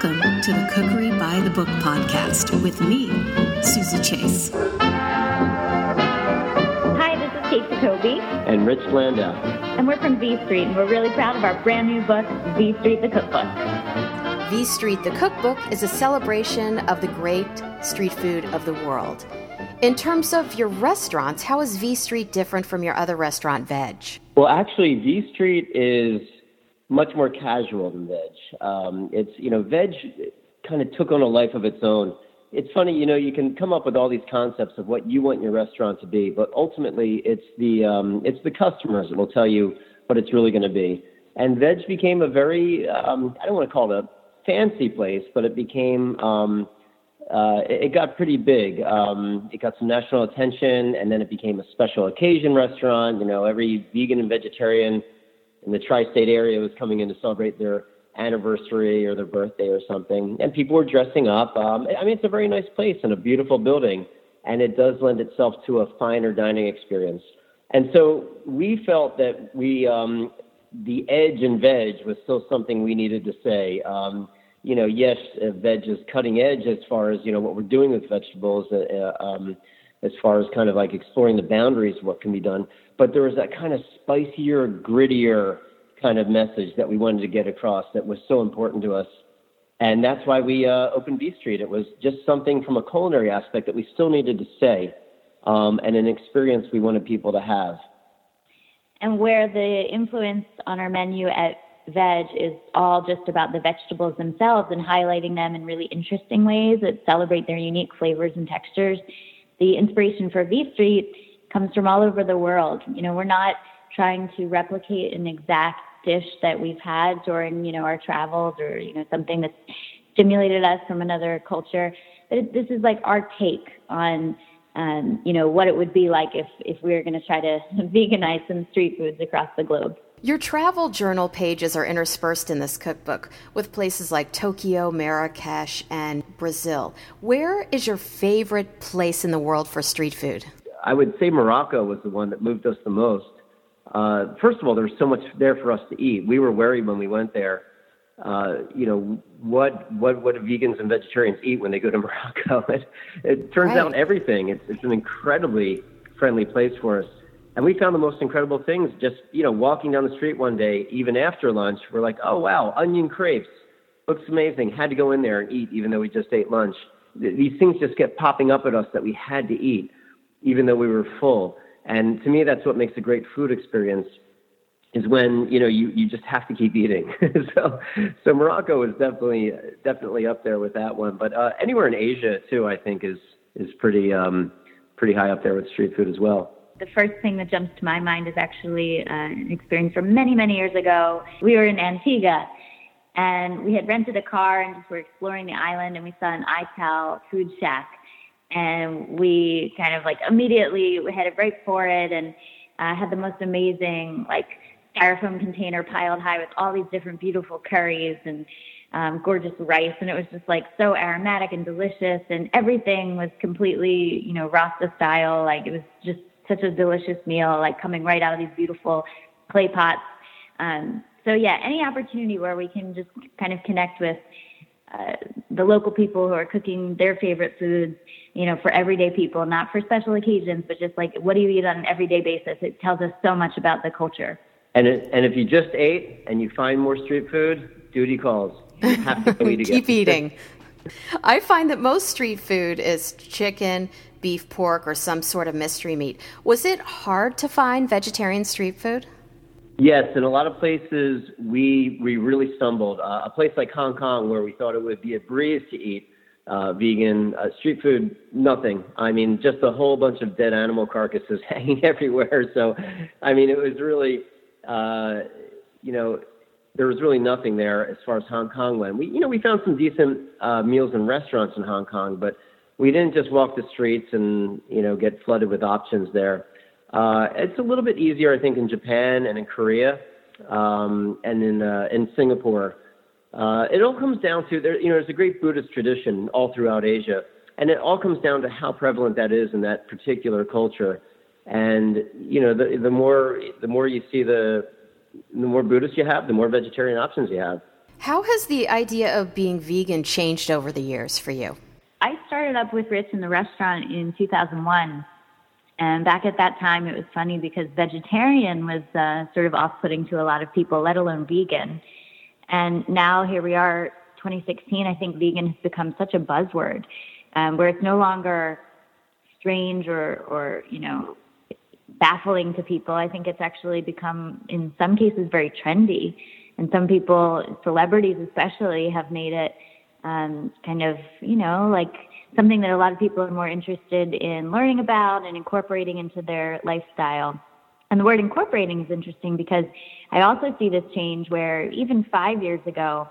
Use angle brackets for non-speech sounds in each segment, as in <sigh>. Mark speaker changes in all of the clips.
Speaker 1: Welcome to the Cookery by the Book podcast with me, Susie Chase.
Speaker 2: Hi, this is Kate Jacoby.
Speaker 3: And Rich Landau.
Speaker 2: And we're from V Street, and we're really proud of our brand new book, V Street the Cookbook.
Speaker 4: V Street the Cookbook is a celebration of the great street food of the world. In terms of your restaurants, how is V Street different from your other restaurant, Vedge?
Speaker 3: Well, actually, V Street is much more casual than Vedge. Um, it's you know, Vedge kind of took on a life of its own. It's funny, you know, you can come up with all these concepts of what you want your restaurant to be, but ultimately, it's the um, it's the customers that will tell you what it's really going to be. And Vedge became a very um, I don't want to call it a fancy place, but it became um, uh, it, got pretty big. Um, it got some national attention, and then it became a special occasion restaurant. You know, every vegan and vegetarian in the tri-state area was coming in to celebrate their anniversary or their birthday or something, and people were dressing up. Um, I mean, it's a very nice place and a beautiful building, and it does lend itself to a finer dining experience. And so we felt that we, um, the edge and Vedge was still something we needed to say. Um, you know, yes, Vedge is cutting edge as far as you know what we're doing with vegetables. Uh, uh um, as far as kind of like exploring the boundaries of what can be done. But there was that kind of spicier, grittier kind of message that we wanted to get across that was so important to us. And that's why we uh, opened V Street. It was just something from a culinary aspect that we still needed to say um, and an experience we wanted people to have.
Speaker 2: And where the influence on our menu at Vedge is all just about the vegetables themselves and highlighting them in really interesting ways that celebrate their unique flavors and textures the inspiration for V Street comes from all over the world. You know, we're not trying to replicate an exact dish that we've had during, you know, our travels or, you know, something that's stimulated us from another culture. But this is like our take on, um, you know, what it would be like if, if we were going to try to <laughs> veganize some street foods across the globe.
Speaker 4: Your travel journal pages are interspersed in this cookbook with places like Tokyo, Marrakesh, and Brazil. Where is your favorite place in the world for street food?
Speaker 3: I would say Morocco was the one that moved us the most. Uh, first of all, there's so much there for us to eat. We were worried when we went there. Uh, you know what what what do vegans and vegetarians eat when they go to <laughs> Morocco? It, it turns right. out everything. It's it's an incredibly friendly place for us. And we found the most incredible things just, you know, walking down the street one day, even after lunch, we're like, oh, wow, onion crepes. Looks amazing. Had to go in there and eat, even though we just ate lunch. These things just kept popping up at us that we had to eat, even though we were full. And to me, that's what makes a great food experience is when you know you, you just have to keep eating. <laughs> so so Morocco is definitely definitely up there with that one. But uh, anywhere in Asia too, I think is is pretty um, pretty high up there with street food as well
Speaker 2: the first thing that jumps to my mind is actually uh, an experience from many, many years ago. We were in Antigua and we had rented a car and just were exploring the island and we saw an ital food shack. And we kind of like immediately headed right for it and uh, had the most amazing like styrofoam container piled high with all these different beautiful curries and um, gorgeous rice. And it was just like so aromatic and delicious and everything was completely you know rasta style. Like it was just such a delicious meal, like coming right out of these beautiful clay pots. Um, so yeah, any opportunity where we can just kind of connect with uh, the local people who are cooking their favorite foods, you know, for everyday people, not for special occasions, but just like what do you eat on an everyday basis? It tells us so much about the culture.
Speaker 3: And it, and if you just ate and you find more street food, duty calls. You have to go <laughs> eat
Speaker 4: again. Keep eating. I find that most street food is chicken, beef, pork, or some sort of mystery meat. Was it hard to find vegetarian street food?
Speaker 3: Yes, in a lot of places we we really stumbled. Uh, a place like Hong Kong, where we thought it would be a breeze to eat uh, vegan uh, street food, nothing. I mean, just a whole bunch of dead animal carcasses <laughs> hanging everywhere. So, I mean, it was really, uh, you know, there was really nothing there as far as Hong Kong went. We, you know, we found some decent uh, meals in restaurants in Hong Kong, but we didn't just walk the streets and you know get flooded with options there. Uh, it's a little bit easier, I think, in Japan and in Korea um, and in uh, in Singapore. Uh, it all comes down to there. You know, there's a great Buddhist tradition all throughout Asia, and it all comes down to how prevalent that is in that particular culture. And you know, the the more the more you see the the more Buddhists you have, the more vegetarian options you have.
Speaker 4: How has the idea of being vegan changed over the years for you?
Speaker 2: I started up with Rich in the restaurant in 2001. And back at that time, it was funny because vegetarian was uh, sort of off putting to a lot of people, let alone vegan. And now here we are, 2016, I think vegan has become such a buzzword um, where it's no longer strange or, or, you know, baffling to people. I think it's actually become, in some cases, very trendy. And some people, celebrities especially, have made it um, kind of, you know, like something that a lot of people are more interested in learning about and incorporating into their lifestyle. And the word incorporating is interesting because I also see this change where even five years ago,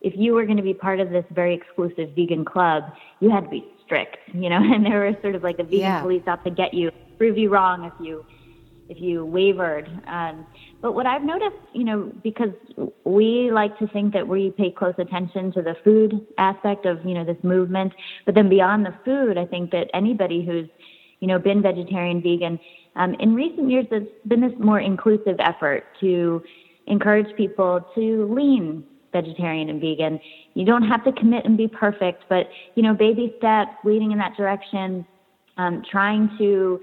Speaker 2: if you were going to be part of this very exclusive vegan club, you had to be strict, you know, <laughs> and there was sort of like a vegan yeah. police out to get you, prove you wrong if you if you wavered. Um, but what I've noticed, you know, because we like to think that we pay close attention to the food aspect of, you know, this movement, but then beyond the food, I think that anybody who's, you know, been vegetarian, vegan, um, in recent years, there's been this more inclusive effort to encourage people to lean vegetarian and vegan. You don't have to commit and be perfect, but, you know, baby steps, leading in that direction, um, trying to,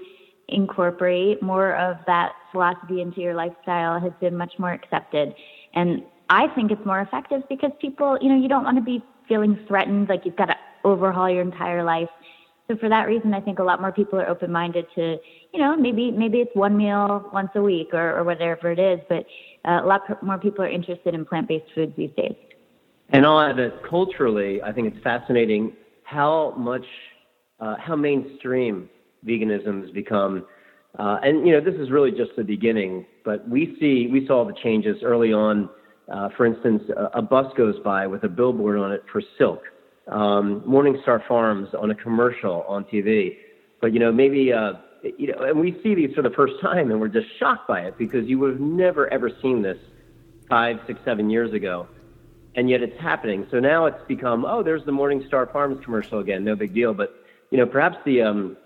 Speaker 2: incorporate more of that philosophy into your lifestyle has been much more accepted. And I think it's more effective because people, you know, you don't want to be feeling threatened, like you've got to overhaul your entire life. So for that reason, I think a lot more people are open-minded to, you know, maybe maybe it's one meal once a week or, or whatever it is, but uh, a lot more people are interested in plant-based foods these days.
Speaker 3: And I'll add that culturally, I think it's fascinating how much, uh, how mainstream veganism has become. Uh, and you know, this is really just the beginning. But we see we saw the changes early on. Uh, for instance, a, a, bus goes by with a billboard on it for Silk. Um, Morningstar Farms on a commercial on TV. But you know, maybe uh, you know, and we see these for the first time, and we're just shocked by it because you would have never ever seen this five, six, seven years ago, and yet it's happening. So now it's become, oh, there's the Morningstar Farms commercial again, no big deal. But you know, perhaps the um,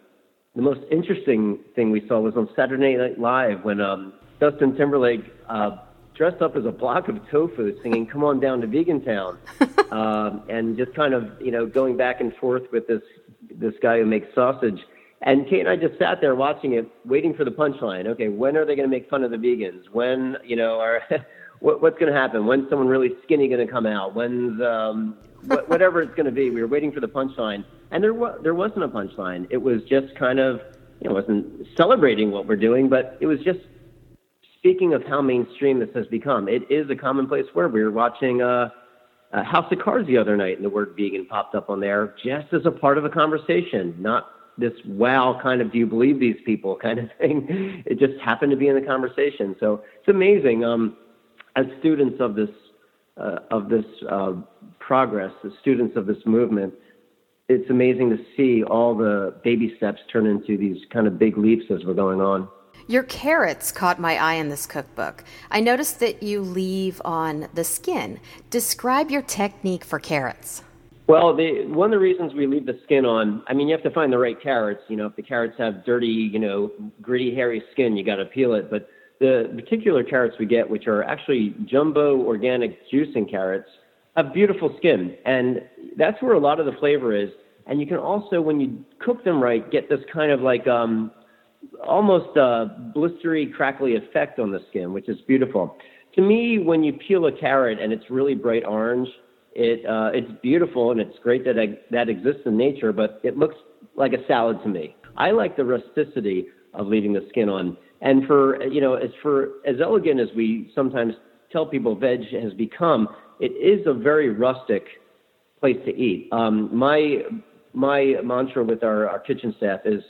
Speaker 3: the most interesting thing we saw was on Saturday Night Live when um, Justin Timberlake uh, dressed up as a block of tofu, singing "Come on down to Vegan Town," <laughs> um, and just kind of you know going back and forth with this this guy who makes sausage. And Kate and I just sat there watching it, waiting for the punchline. Okay, when are they going to make fun of the vegans? When you know are <laughs> what, what's going to happen? When's someone really skinny going to come out? When's um, whatever it's going to be? We were waiting for the punchline and there was there wasn't a punchline. It was just kind of you know wasn't celebrating what we're doing, but it was just speaking of how mainstream this has become. It is a commonplace word. We were watching uh, uh, House of Cards the other night, and the word vegan popped up on there just as a part of a conversation, not this wow kind of do you believe these people <laughs> kind of thing. It just happened to be in the conversation. So it's amazing. Um, as students of this uh, of this uh, progress, as students of this movement, it's amazing to see all the baby steps turn into these kind of big leaps as we're going on.
Speaker 4: Your carrots caught my eye in this cookbook. I noticed that you leave on the skin. Describe your technique for carrots.
Speaker 3: Well, the, one of the reasons we leave the skin on, I mean, you have to find the right carrots. You know, if the carrots have dirty, you know, gritty, hairy skin, you got to peel it. But the particular carrots we get, which are actually jumbo organic juicing carrots, have beautiful skin. And that's where a lot of the flavor is. And you can also, when you cook them right, get this kind of like um, almost a blistery, crackly effect on the skin, which is beautiful. To me, when you peel a carrot and it's really bright orange, it uh, it's beautiful and it's great that I, that exists in nature, but it looks like a salad to me. I like the rusticity of leaving the skin on. And for you know, as for as elegant as we sometimes tell people Vedge has become, it is a very rustic place to eat. Um, my my mantra with our, our kitchen staff is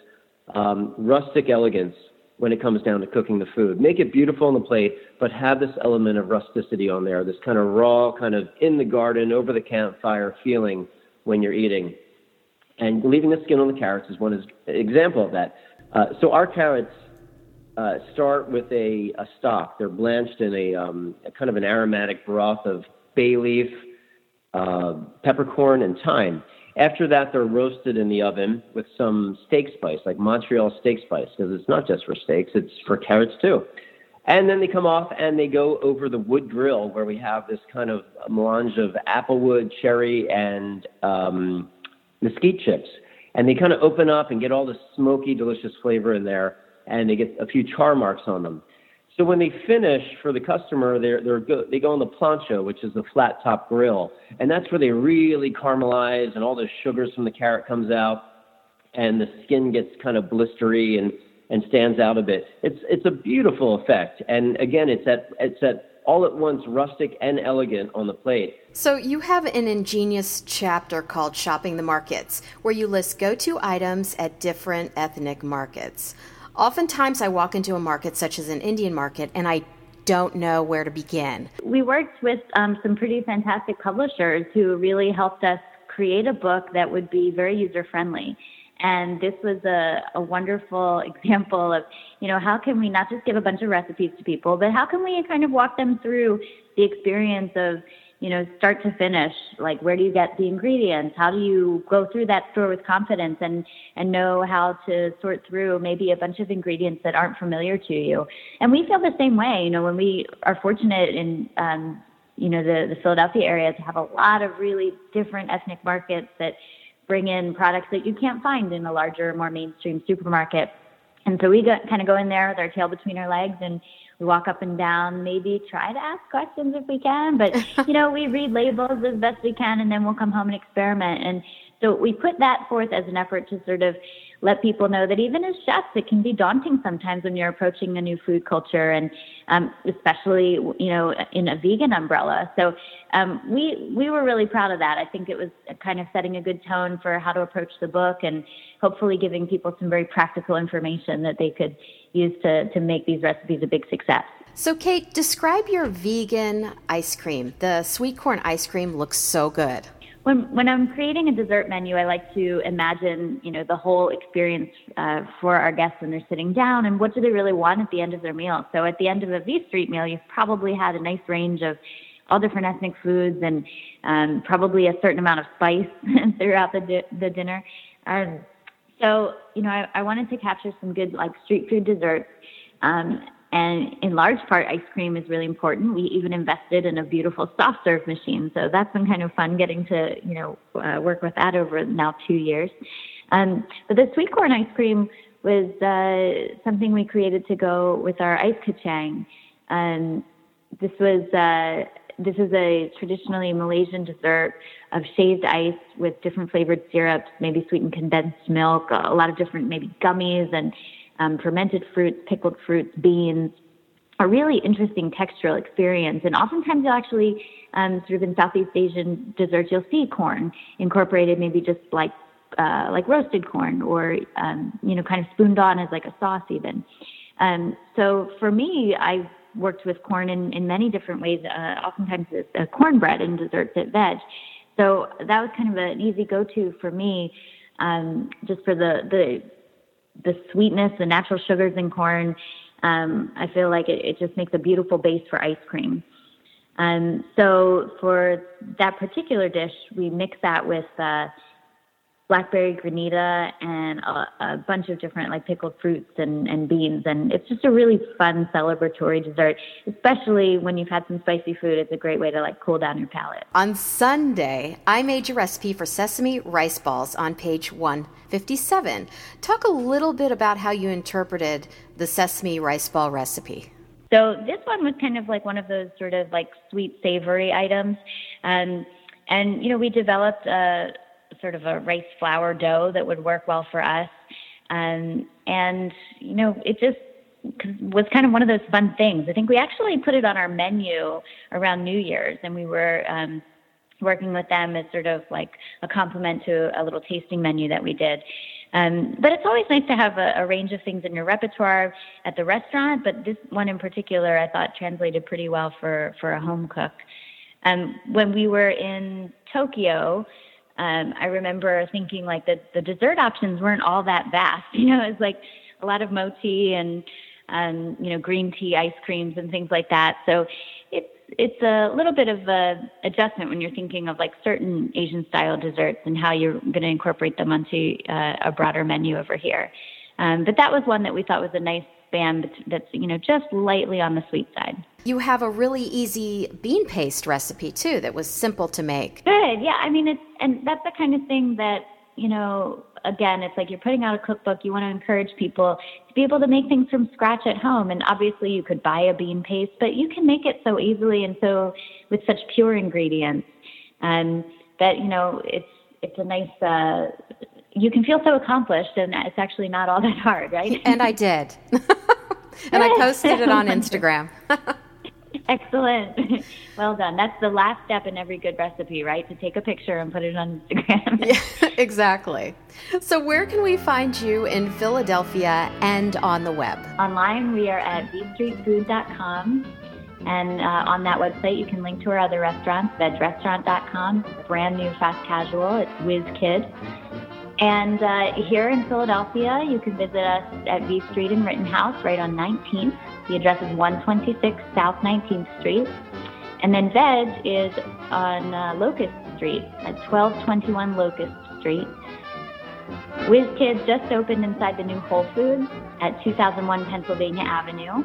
Speaker 3: um, rustic elegance when it comes down to cooking the food. Make it beautiful on the plate, but have this element of rusticity on there, this kind of raw, kind of in the garden, over the campfire feeling when you're eating. And leaving the skin on the carrots is one example of that. Uh, so our carrots uh, start with a, a stock. They're blanched in a, um, a kind of an aromatic broth of bay leaf, uh, peppercorn, and thyme. After that, they're roasted in the oven with some steak spice, like Montreal steak spice, because it's not just for steaks, it's for carrots too. And then they come off and they go over the wood grill where we have this kind of melange of applewood, cherry, and um, mesquite chips. And they kind of open up and get all the smoky, delicious flavor in there, and they get a few char marks on them. So when they finish for the customer, they're, they're go, they go on the plancha, which is the flat top grill, and that's where they really caramelize, and all the sugars from the carrot comes out, and the skin gets kind of blistery and and stands out a bit. It's it's a beautiful effect, and again, it's at it's at all at once rustic and elegant on the plate.
Speaker 4: So you have an ingenious chapter called Shopping the Markets, where you list go-to items at different ethnic markets. Oftentimes, I walk into a market such as an Indian market, and I don't know where to begin.
Speaker 2: We worked with um, some pretty fantastic publishers who really helped us create a book that would be very user friendly. And this was a, a wonderful <laughs> example of, you know, how can we not just give a bunch of recipes to people, but how can we kind of walk them through the experience of, you know, start to finish? Like, where do you get the ingredients? How do you go through that store with confidence and, and know how to sort through maybe a bunch of ingredients that aren't familiar to you? And we feel the same way, you know, when we are fortunate in, um, you know, the, the Philadelphia area to have a lot of really different ethnic markets that bring in products that you can't find in a larger, more mainstream supermarket. And so we got, kind of go in there with our tail between our legs and we walk up and down, maybe try to ask questions if we can, but <laughs> you know, we read labels as best we can and then we'll come home and experiment. And so we put that forth as an effort to sort of let people know that even as chefs, it can be daunting sometimes when you're approaching a new food culture, and um, especially you know in a vegan umbrella. So um, we we were really proud of that. I think it was kind of setting a good tone for how to approach the book, and hopefully giving people some very practical information that they could use to to make these recipes a big success.
Speaker 4: So, Kate, describe your vegan ice cream. The sweet corn ice cream looks so good
Speaker 2: when when I'm creating a dessert menu, I like to imagine, you know, the whole experience uh, for our guests when they're sitting down, and what do they really want at the end of their meal. So at the end of a V Street meal, you've probably had a nice range of all different ethnic foods and um, probably a certain amount of spice <laughs> throughout the di- the dinner. Um, so you know, I, I wanted to capture some good like street food desserts. Um, and in large part, ice cream is really important. We even invested in a beautiful soft serve machine. So that's been kind of fun getting to, you know, uh, work with that over now two years. Um, but the sweet corn ice cream was uh, something we created to go with our ice kacang. Um, this was uh, this is a traditionally Malaysian dessert of shaved ice with different flavored syrups, maybe sweetened condensed milk, a lot of different maybe gummies and um, fermented fruits, pickled fruits, beans, a really interesting textural experience. And oftentimes you'll actually, um, sort of in Southeast Asian desserts, you'll see corn incorporated, maybe just like uh, like roasted corn, or um, you know, kind of spooned on as like a sauce even. Um, so for me, I worked with corn in, in many different ways. Uh, oftentimes, it's uh, cornbread and desserts at Vedge. So that was kind of an easy go-to for me, um, just for the the the sweetness, the natural sugars in corn. Um, I feel like it, it, just makes a beautiful base for ice cream. Um, so for that particular dish, we mix that with uh, blackberry granita and a, a, bunch of different like pickled fruits and, and beans. And it's just a really fun celebratory dessert, especially when you've had some spicy food. It's a great way to like cool down your palate.
Speaker 4: On Sunday, I made your recipe for sesame rice balls on page 157. Talk a little bit about how you interpreted the sesame rice ball recipe.
Speaker 2: So this one was kind of like one of those sort of like sweet savory items. Um, and, you know, we developed a, sort of a rice flour dough that would work well for us. Um, and, you know, it just was kind of one of those fun things. I think we actually put it on our menu around New Year's, and we were um, working with them as sort of like a complement to a little tasting menu that we did. Um, but it's always nice to have a, a range of things in your repertoire at the restaurant. But this one in particular, I thought translated pretty well for for a home cook. Um, when we were in Tokyo, um, I remember thinking like the the dessert options weren't all that vast. <laughs> You know, it was like a lot of mochi and um, you know green tea ice creams and things like that. So it's it's a little bit of a adjustment when you're thinking of like certain Asian style desserts and how you're going to incorporate them onto uh, a broader menu over here. Um, but that was one that we thought was a nice spam that's you know just lightly on the sweet side.
Speaker 4: You have a really easy bean paste recipe too that was simple to make.
Speaker 2: Good. Yeah, I mean it's and that's the kind of thing that, you know, again, it's like you're putting out a cookbook, you want to encourage people to be able to make things from scratch at home and obviously you could buy a bean paste, but you can make it so easily and so with such pure ingredients. Um that, you know, it's it's a nice uh you can feel so accomplished and it's actually not all that hard, right?
Speaker 4: And I did. <laughs> and I posted it on <laughs> Instagram. <laughs>
Speaker 2: Excellent. Well done. That's the last step in every good recipe, right? To take a picture and put it on Instagram. <laughs>
Speaker 4: yeah, exactly. So, where can we find you in Philadelphia and on the web?
Speaker 2: Online, we are at vstreetfood.com. And uh, on that website, you can link to our other restaurants, vedgerestaurant.com, brand new fast casual, it's Wiz Kid. And uh, here in Philadelphia, you can visit us at V Street in Rittenhouse, right on 19th. The address is 126 South 19th Street. And then Vedge is on uh, Locust Street at 1221 Locust Street. Wiz Kids just opened inside the new Whole Foods at 2001 Pennsylvania Avenue.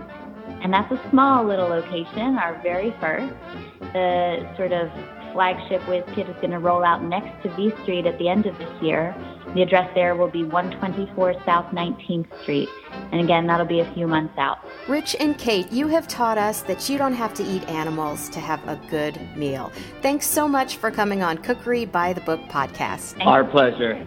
Speaker 2: And that's a small little location, our very first. The sort of flagship Wiz Kid is going to roll out next to V Street at the end of this year. The address there will be 124 South 19th Street. And again, that'll be a few months out.
Speaker 4: Rich and Kate, you have taught us that you don't have to eat animals to have a good meal. Thanks so much for coming on Cookery by the Book podcast.
Speaker 3: Our pleasure.